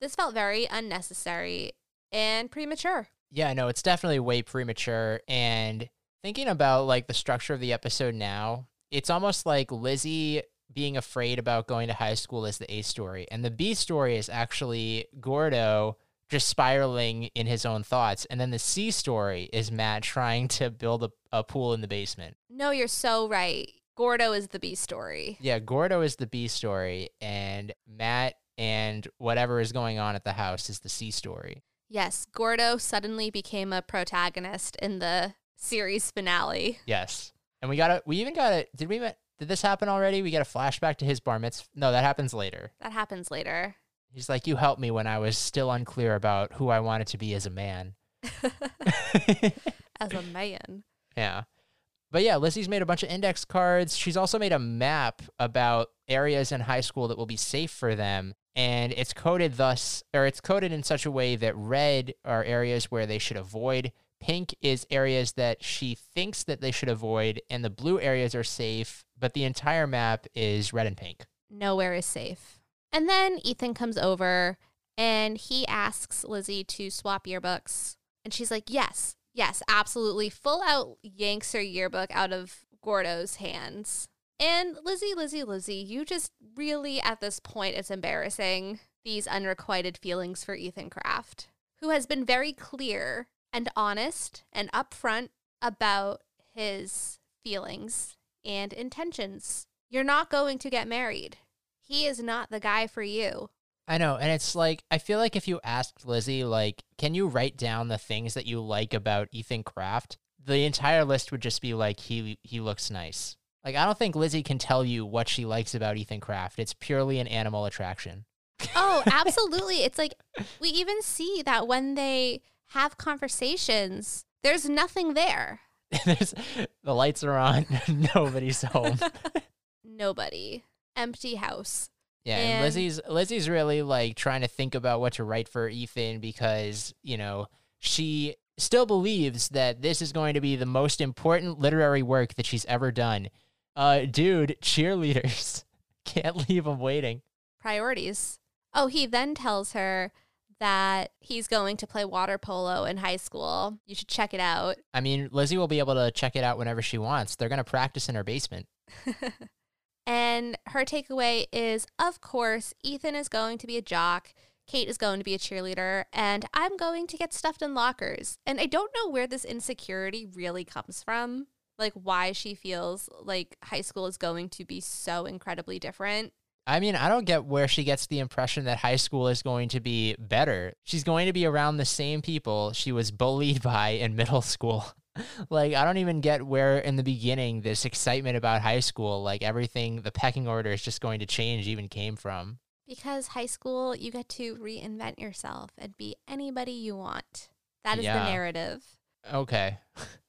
This felt very unnecessary and premature. Yeah, no, it's definitely way premature. And thinking about like the structure of the episode now, it's almost like Lizzie being afraid about going to high school is the A story. And the B story is actually Gordo just spiraling in his own thoughts. And then the C story is Matt trying to build a, a pool in the basement. No, you're so right. Gordo is the B story. Yeah, Gordo is the B story, and Matt and whatever is going on at the house is the C story. Yes, Gordo suddenly became a protagonist in the series finale. Yes. And we got it. we even got it. did we, did this happen already? We got a flashback to his bar mitzvah. No, that happens later. That happens later. He's like, You helped me when I was still unclear about who I wanted to be as a man. As a man. Yeah. But yeah, Lizzie's made a bunch of index cards. She's also made a map about areas in high school that will be safe for them. And it's coded thus, or it's coded in such a way that red are areas where they should avoid. Pink is areas that she thinks that they should avoid, and the blue areas are safe, but the entire map is red and pink. Nowhere is safe. And then Ethan comes over and he asks Lizzie to swap yearbooks. And she's like, Yes, yes, absolutely. Full out yanks her yearbook out of Gordo's hands. And Lizzie, Lizzie, Lizzie, you just really, at this point, it's embarrassing these unrequited feelings for Ethan Craft, who has been very clear and honest and upfront about his feelings and intentions. You're not going to get married. He is not the guy for you. I know, and it's like I feel like if you asked Lizzie, like, can you write down the things that you like about Ethan Craft? The entire list would just be like he he looks nice. Like I don't think Lizzie can tell you what she likes about Ethan Craft. It's purely an animal attraction. Oh, absolutely. it's like we even see that when they have conversations, there's nothing there. There's the lights are on, nobody's home. Nobody. Empty house. Yeah, and, And- Lizzie's Lizzie's really like trying to think about what to write for Ethan because, you know, she still believes that this is going to be the most important literary work that she's ever done. Uh dude, cheerleaders. Can't leave them waiting. Priorities. Oh, he then tells her that he's going to play water polo in high school. You should check it out. I mean, Lizzie will be able to check it out whenever she wants. They're going to practice in her basement. and her takeaway is of course, Ethan is going to be a jock. Kate is going to be a cheerleader, and I'm going to get stuffed in lockers. And I don't know where this insecurity really comes from. Like, why she feels like high school is going to be so incredibly different. I mean, I don't get where she gets the impression that high school is going to be better. She's going to be around the same people she was bullied by in middle school. like, I don't even get where in the beginning this excitement about high school, like everything, the pecking order is just going to change, even came from. Because high school, you get to reinvent yourself and be anybody you want. That is Yeah. the narrative. Okay.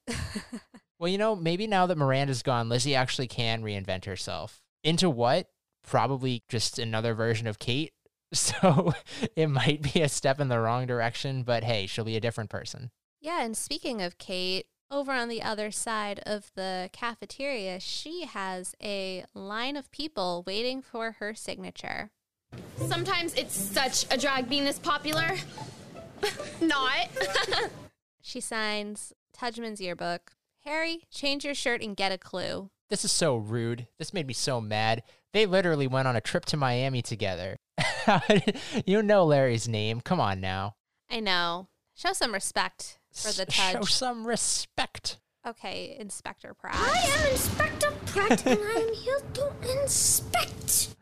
well, you know, maybe now that Miranda's gone, Lizzie actually can reinvent herself. Into what? Probably just another version of Kate. So it might be a step in the wrong direction, but hey, she'll be a different person. Yeah, and speaking of Kate, over on the other side of the cafeteria, she has a line of people waiting for her signature. Sometimes it's such a drag being this popular. Not. She signs Tudgeman's yearbook. Harry, change your shirt and get a clue. This is so rude. This made me so mad. They literally went on a trip to Miami together. you know Larry's name. Come on now. I know. Show some respect for the S- Show some respect. Okay, Inspector Pratt. I am Inspector Pratt and I am here to inspect.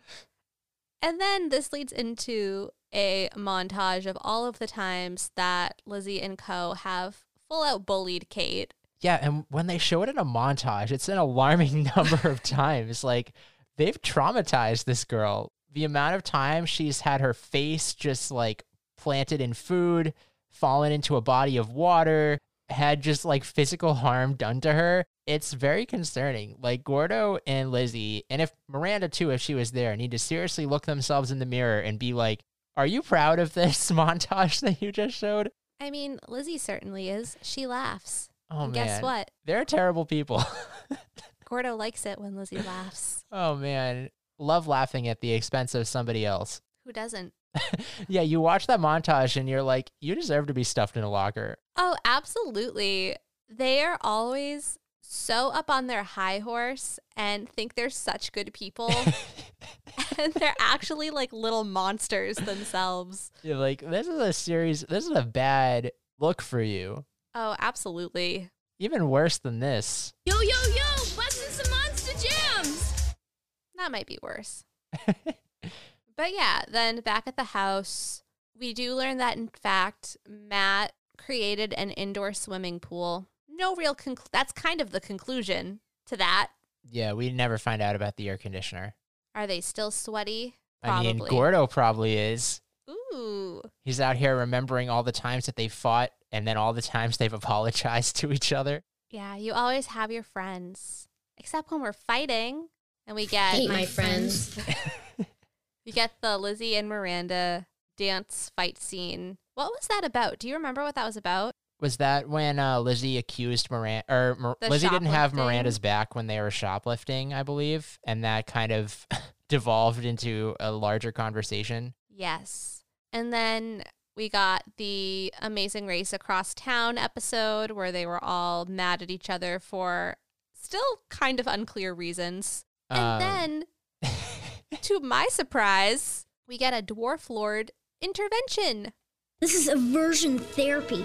And then this leads into a montage of all of the times that Lizzie and Co. have full out bullied Kate. Yeah, and when they show it in a montage, it's an alarming number of times. Like they've traumatized this girl. The amount of time she's had her face just like planted in food, fallen into a body of water, had just like physical harm done to her. It's very concerning. Like Gordo and Lizzie, and if Miranda too, if she was there, need to seriously look themselves in the mirror and be like, Are you proud of this montage that you just showed? I mean, Lizzie certainly is. She laughs. Oh and man. guess what? They're terrible people. Gordo likes it when Lizzie laughs. Oh man, love laughing at the expense of somebody else. Who doesn't? Yeah, you watch that montage and you're like, you deserve to be stuffed in a locker. Oh, absolutely. They are always so up on their high horse and think they're such good people. and they're actually like little monsters themselves. You're like, this is a series, this is a bad look for you. Oh, absolutely. Even worse than this. Yo, yo, yo, busting some monster jams. That might be worse. but yeah, then back at the house, we do learn that in fact, Matt created an indoor swimming pool. No real conclu- that's kind of the conclusion to that. Yeah, we never find out about the air conditioner. Are they still sweaty? I mean, Gordo probably is. Ooh. He's out here remembering all the times that they fought and then all the times they've apologized to each other. Yeah, you always have your friends. Except when we're fighting and we get Hate my friends. we get the Lizzie and Miranda dance fight scene. What was that about? Do you remember what that was about? Was that when uh, Lizzie accused Miranda, or The Lizzie didn't have? Miranda's back when they were shoplifting, I believe, and that kind of devolved into a larger conversation. Yes. And then we got the Amazing Race Across Town episode where they were all mad at each other for still kind of unclear reasons. And Um, then, to my surprise, we get a Dwarf Lord intervention. This is aversion therapy.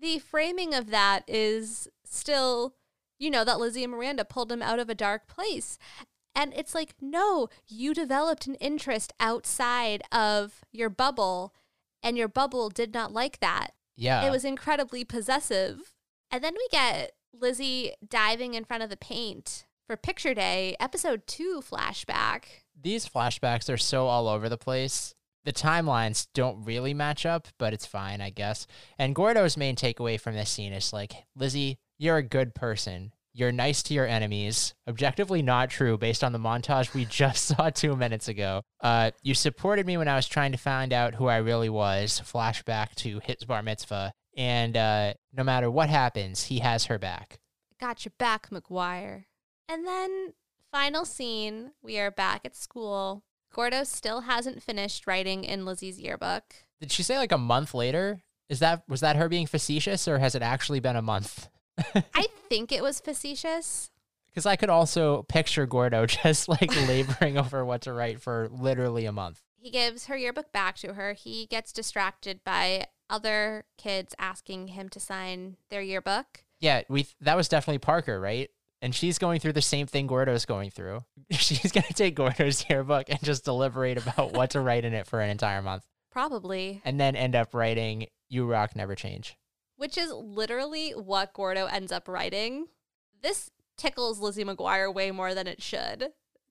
The framing of that is still, you know, that Lizzie and Miranda pulled him out of a dark place. And it's like, no, you developed an interest outside of your bubble, and your bubble did not like that. yeah, It was incredibly possessive. And then we get Lizzie diving in front of the paint for Picture Day, episode two flashback. These flashbacks are so all over the place. The timelines don't really match up, but it's fine, I guess. And Gordo's main takeaway from this scene is like, Lizzie, you're a good person. You're nice to your enemies. Objectively not true based on the montage we just saw two minutes ago. Uh, you supported me when I was trying to find out who I really was. Flashback to his bar mitzvah. And uh, no matter what happens, he has her back. Got your back, McGuire. And then, final scene, we are back at school. Gordo still hasn't finished writing in Lizzie's yearbook. Did she say like a month later? Is that was that her being facetious or has it actually been a month? I think it was facetious. Because I could also picture Gordo just like laboring over what to write for literally a month. He gives her yearbook back to her. He gets distracted by other kids asking him to sign their yearbook. Yeah, we that was definitely Parker, right? And she's going through the same thing Gordo's going through. She's gonna take Gordo's yearbook and just deliberate about what to write in it for an entire month, Probably. and then end up writing "You Rock, Never Change." Which is literally what Gordo ends up writing. This tickles Lizzie McGuire way more than it should.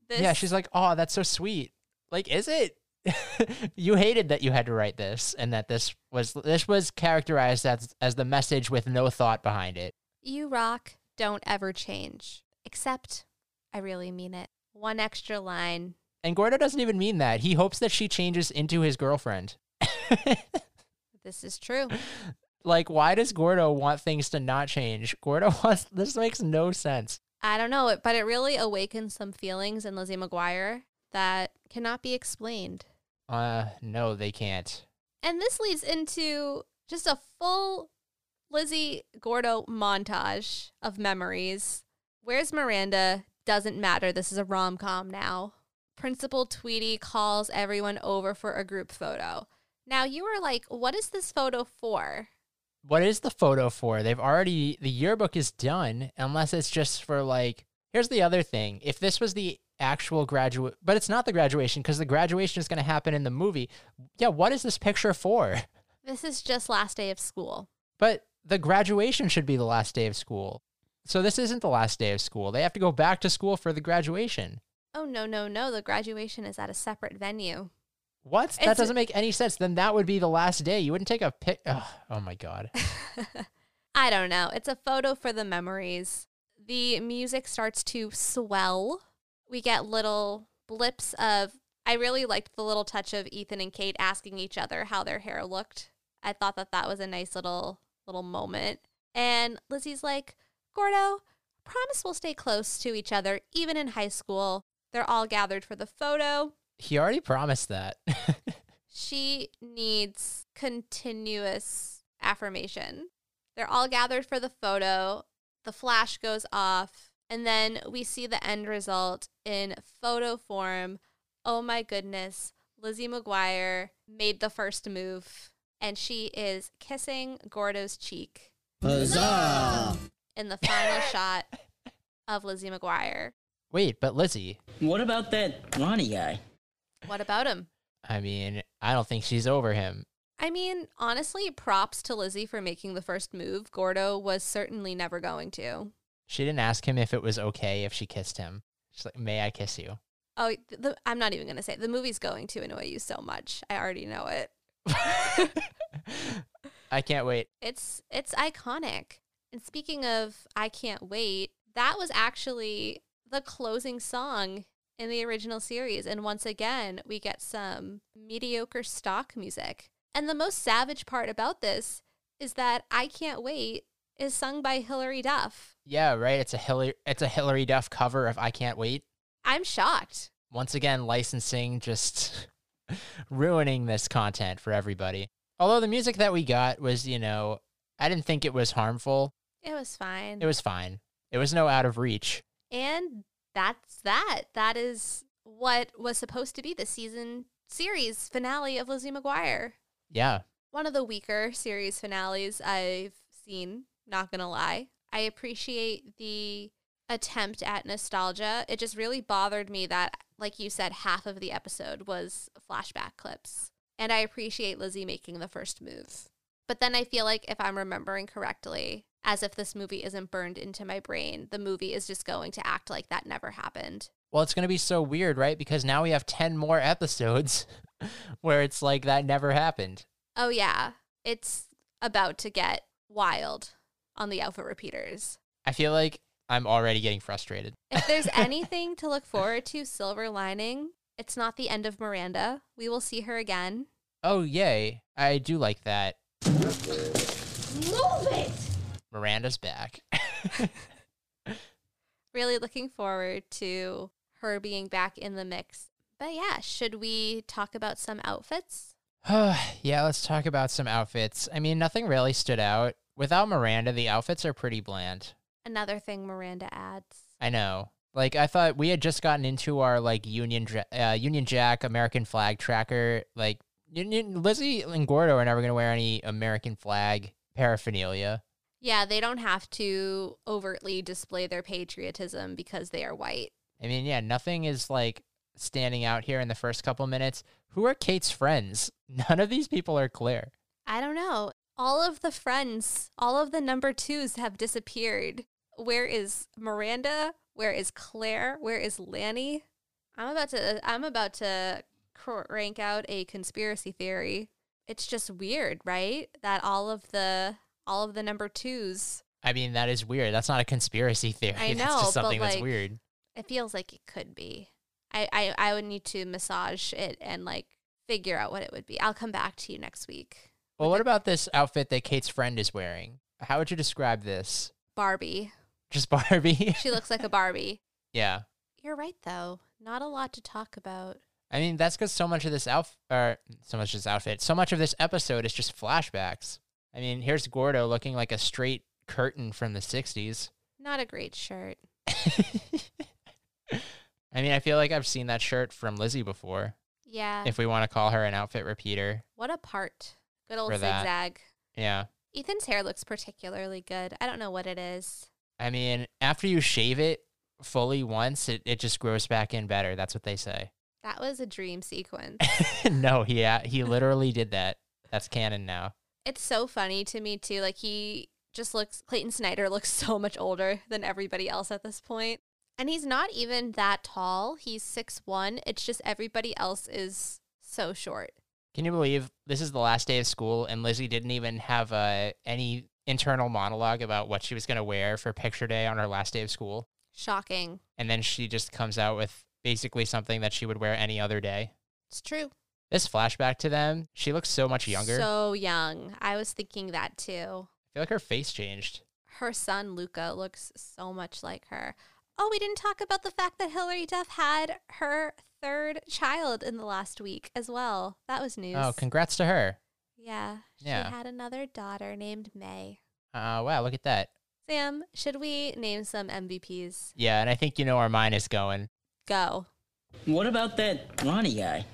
This, Yeah, she's like, "Oh, that's so sweet." Like, is it? you hated that you had to write this, and that this was this was characterized as as the message with no thought behind it. You rock, don't ever change. Except, I really mean it. One extra line. And Gordo doesn't even mean that. He hopes that she changes into his girlfriend. This is true. like, why does Gordo want things to not change? Gordo wants this makes no sense. I don't know, but it really awakens some feelings in Lizzie McGuire that cannot be explained. Uh, no, they can't. And this leads into just a full Lizzie Gordo montage of memories. Where's Miranda? Doesn't matter. This is a rom com now. Principal Tweedy calls everyone over for a group photo. Now you were like, what is this photo for? What is the photo for? They've already the yearbook is done, unless it's just for like. Here's the other thing: if this was the actual graduate, but it's not the graduation because the graduation is going to happen in the movie. Yeah, what is this picture for? This is just last day of school. But the graduation should be the last day of school. So this isn't the last day of school. They have to go back to school for the graduation. Oh, no, no, no. The graduation is at a separate venue. What? that doesn't make any sense. Then that would be the last day. You wouldn't take a pic. Oh, oh my god. I don't know. It's a photo for the memories. The music starts to swell. We get little blips of. I really liked the little touch of Ethan and Kate asking each other how their hair looked. I thought that that was a nice little little moment. And Lizzie's like, "Gordo, promise we'll stay close to each other even in high school." They're all gathered for the photo. He already promised that. She needs continuous affirmation. They're all gathered for the photo. The flash goes off, and then we see the end result in photo form. Oh my goodness, Lizzie McGuire made the first move, and she is kissing Gordo's cheek Huzzah! in the final shot of Lizzie McGuire. Wait, but Lizzie, What about that Ronnie guy? What about him? I mean, I don't think she's over him. I mean, honestly, props to Lizzie for making the first move. Gordo was certainly never going to. She didn't ask him if it was okay if she kissed him. She's like, "May I kiss you?" Oh, the, I'm not even going to say it. the movie's going to annoy you so much. I already know it. I can't wait. It's it's iconic. And speaking of I can't wait, that was actually the closing song in the original series and once again, we get some mediocre stock music. And the most savage part about this is that I can't wait is sung by Hilary Duff. Yeah, right. It's a Hilary. It's a Hilary Duff cover of "I Can't Wait." I'm shocked. Once again, licensing just ruining this content for everybody. Although the music that we got was, you know, I didn't think it was harmful. It was fine. It was fine. It was no out of reach. And that's that. That is what was supposed to be the season series finale of Lizzie McGuire. Yeah. One of the weaker series finales I've seen, not gonna lie. I appreciate the attempt at nostalgia. It just really bothered me that, like you said, half of the episode was flashback clips. And I appreciate Lizzie making the first move. But then I feel like if I'm remembering correctly, as if this movie isn't burned into my brain, the movie is just going to act like that never happened. Well, it's going to be so weird, right? Because now we have 10 more episodes where it's like that never happened. Oh, yeah. It's about to get wild on the Outfit Repeaters. I feel like I'm already getting frustrated. If there's anything to look forward to, silver lining, it's not the end of Miranda. We will see her again. Oh, yay. I do like that. Move it! Miranda's back. Really looking forward to her being back in the mix. But yeah, should we talk about some outfits? yeah, let's talk about some outfits. I mean, nothing really stood out. Without Miranda, the outfits are pretty bland. Another thing Miranda adds. I know. Like I thought we had just gotten into our like Union uh, Union Jack American flag tracker. Like Union, Lizzie and Gordo are never going to wear any American flag paraphernalia. Yeah, they don't have to overtly display their patriotism because they are white. I mean, yeah, nothing is like standing out here in the first couple minutes. Who are Kate's friends? None of these people are clear. I don't know. All of the friends, all of the number twos have disappeared. Where is Miranda? Where is Claire? Where is Lanny? I'm about to I'm about to crank out a conspiracy theory. It's just weird, right? That all of the all of the number twos. I mean, that is weird. That's not a conspiracy theory. I that's know, just but, something that's like, weird. It feels like it could be. I, I I would need to massage it and like figure out what it would be. I'll come back to you next week. Well, what about this outfit that Kate's friend is wearing? How would you describe this? Barbie. Just Barbie? She looks like a Barbie. yeah. You're right though. Not a lot to talk about. I mean, that's because so much of this outfit, or so much of this outfit, so much of this episode is just flashbacks. I mean, here's Gordo looking like a straight curtain from the 60s. Not a great shirt. I mean, I feel like I've seen that shirt from Lizzie before, Yeah. if we want to call her an outfit repeater. what a part. Good old For that. zigzag. Yeah. Ethan's hair looks particularly good. I don't know what it is. I mean, after you shave it fully once, it, it just grows back in better. That's what they say. That was a dream sequence. no, he, a- he literally did that. That's canon now. it's so funny to me too. Like he just looks Clayton Snyder looks so much older than everybody else at this point. And he's not even that tall. He's six one. It's just everybody else is so short. Can you believe this is the last day of school and Lizzie didn't even have uh, any internal monologue about what she was going to wear for picture day on her last day of school? Shocking. And then she just comes out with basically something that she would wear any other day. It's true. This flashback to them, she looks so much younger. So young. I was thinking that too. I feel like her face changed. Her son Luca looks so much like her. Oh, we didn't talk about the fact that Hilary Duff had her third child in the last week as well. That was news. Oh, congrats to her. Yeah. Yeah. She had another daughter named May. Uh, wow, look at that. Sam, should we name some MVPs? Yeah, and I think you know where mine is going. Go. What about that Ronnie guy?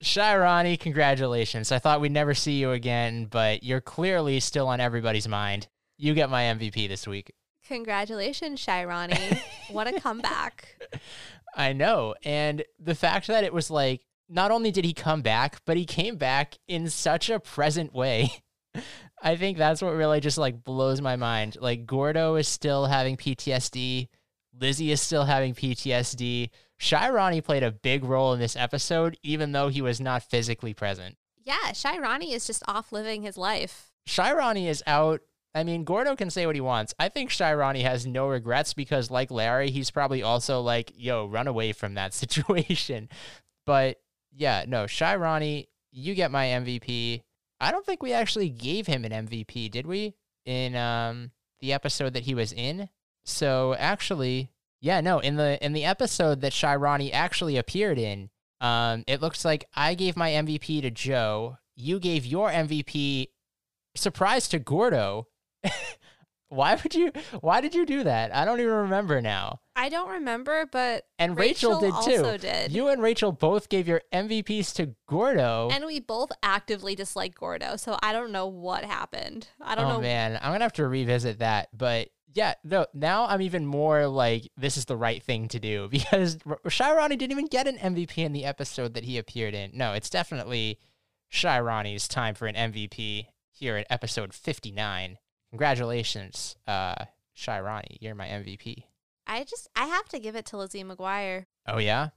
Shy Ronnie, congratulations. I thought we'd never see you again, but you're clearly still on everybody's mind. You get my MVP this week. Congratulations, Shy Ronnie. what a comeback. I know. And the fact that it was like, not only did he come back, but he came back in such a present way. I think that's what really just like blows my mind. Like, Gordo is still having PTSD. Lizzie is still having PTSD. Shy Ronnie played a big role in this episode, even though he was not physically present. Yeah, Shy Ronnie is just off living his life. Shy Ronnie is out. I mean, Gordo can say what he wants. I think Shy Ronnie has no regrets because, like Larry, he's probably also like, yo, run away from that situation. But yeah, no, Shy Ronnie, you get my MVP. I don't think we actually gave him an MVP, did we? In um the episode that he was in. So actually, yeah, no, in the in the episode that Shy Ronnie actually appeared in, um, it looks like I gave my MVP to Jo. You gave your MVP surprise to Gordo. why would you why did you do that? I don't even remember now. I don't remember, but And Rachel, did too. Also did. You and Rachel both gave your MVPs to Gordo. and we both actively dislike Gordo, so I don't know what happened. I don't know. oh know. man, I'm gonna have to revisit that. But yeah, no, now I'm even more like this is the right thing to do because Ronnie didn't even get an MVP in the episode that he appeared in. No, it's definitely Shy Ronnie's time for an MVP here at episode 59. Congratulations, uh, Shy Ronnie, you're my MVP. I just I have to give it to Lizzie McGuire. Oh yeah,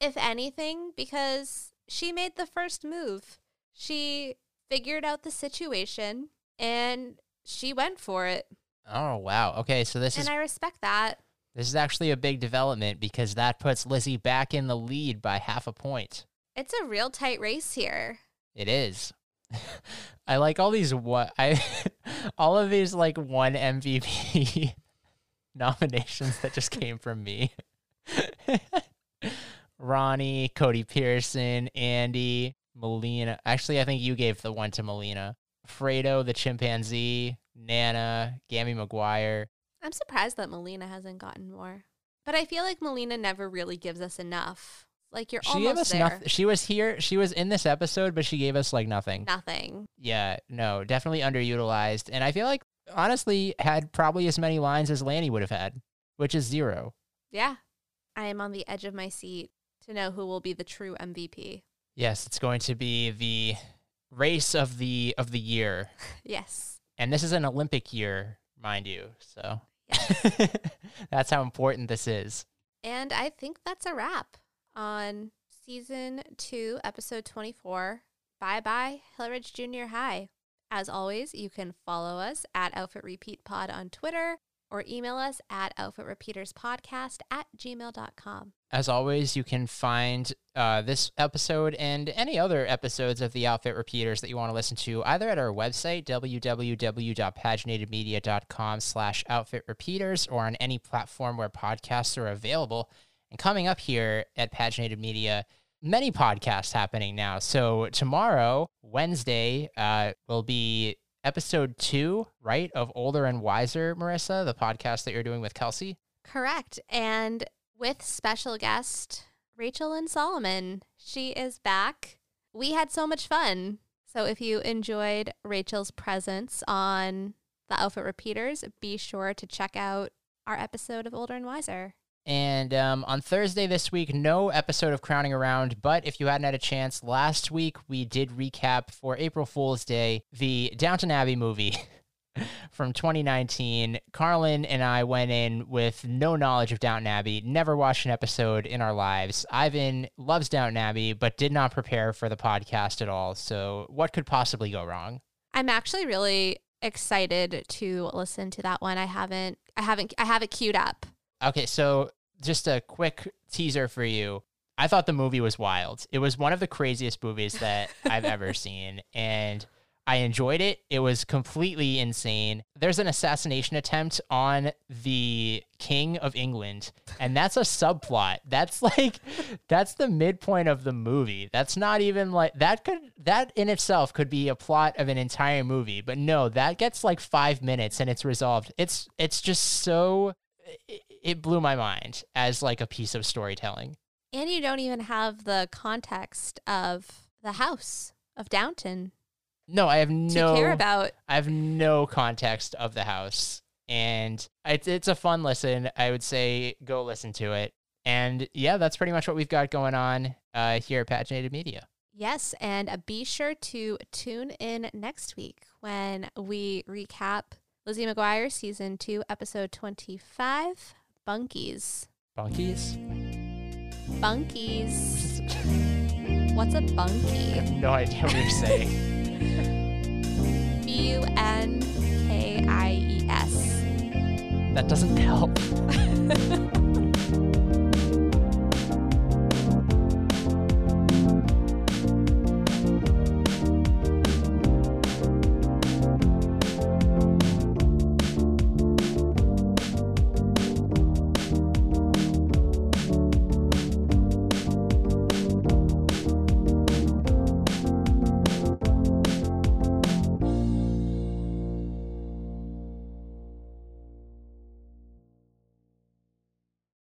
If anything, because she made the first move. She figured out the situation and she went for it. oh wow. Okay, so this is and I respect that. this is actually a big development because that puts Lizzie back in the lead by half a point. It's a real tight race here. It is. I like all these what I all of these like one MVP nominations that just came from me. Ronnie, Cody Pearson, Andy, Melina. Actually, I think you gave the one to Melina. Fredo, the chimpanzee, Nana, Gammy McGuire. I'm surprised that Melina hasn't gotten more. But I feel like Melina never really gives us enough. Like you're She gave us there. nothing. She was here. She was in this episode, but she gave us like nothing. Nothing. Yeah, no, definitely underutilized. And I feel like honestly had probably as many lines as Lanny would have had, which is zero. Yeah. I am on the edge of my seat to know who will be the true MVP. Yes, it's going to be the race of the of the year. Yes. And this is an Olympic year, mind you. So that's how important this is. And I think that's a wrap on season two, episode 24. Bye bye, Hillridge Junior High. As always, you can follow us at Outfit Repeat Pod on Twitter or email us at outfitrepeaterspodcast at gmail.com. As always, you can find uh, this episode and any other episodes of the Outfit Repeaters that you want to listen to either at our website, www.paginatedmedia.com slash outfit repeaters, or on any platform where podcasts are available. And coming up here at Paginated Media, many podcasts happening now. So tomorrow, Wednesday, uh, will be episode two, right, of Older and Wiser, Marisa, the podcast that you're doing with Kelsey. Correct. And with special guest Rachel and Solomon. She is back. We had so much fun. So if you enjoyed Rachel's presence on the Outfit Repeaters, be sure to check out our episode of Older and Wiser. And um, on Thursday this week, no episode of Crowning Around. But if you hadn't had a chance, last week we did recap for April Fool's Day the Downton Abbey movie from 2019. Carlin and I went in with no knowledge of Downton Abbey, never watched an episode in our lives. Ivan loves Downton Abbey, but did not prepare for the podcast at all. So, what could possibly go wrong? I'm actually really excited to listen to that one. I haven't I haven't I have it queued up. Okay, so just a quick teaser for you. I thought the movie was wild. It was one of the craziest movies that I've ever seen. And I enjoyed it. It was completely insane. There's an assassination attempt on the King of England, and that's a subplot. That's like that's the midpoint of the movie. That's not even like that could that in itself could be a plot of an entire movie. But no, that gets like 5 minutes and it's resolved. It's it's just so it, blew my mind as like a piece of storytelling. And you don't even have the context of the house of Downton No, I have to no care about. I have no context of the house, and it's it's a fun listen. I would say go listen to it. And yeah, that's pretty much what we've got going on uh, here at Paginated Media. Yes, and uh, be sure to tune in next week when we recap Lizzie McGuire season 2 episode 25 Bunkies. Bunkies? Bunkies. What's a bunkie? I have no idea what you're saying. B U N K I E S. that doesn't help.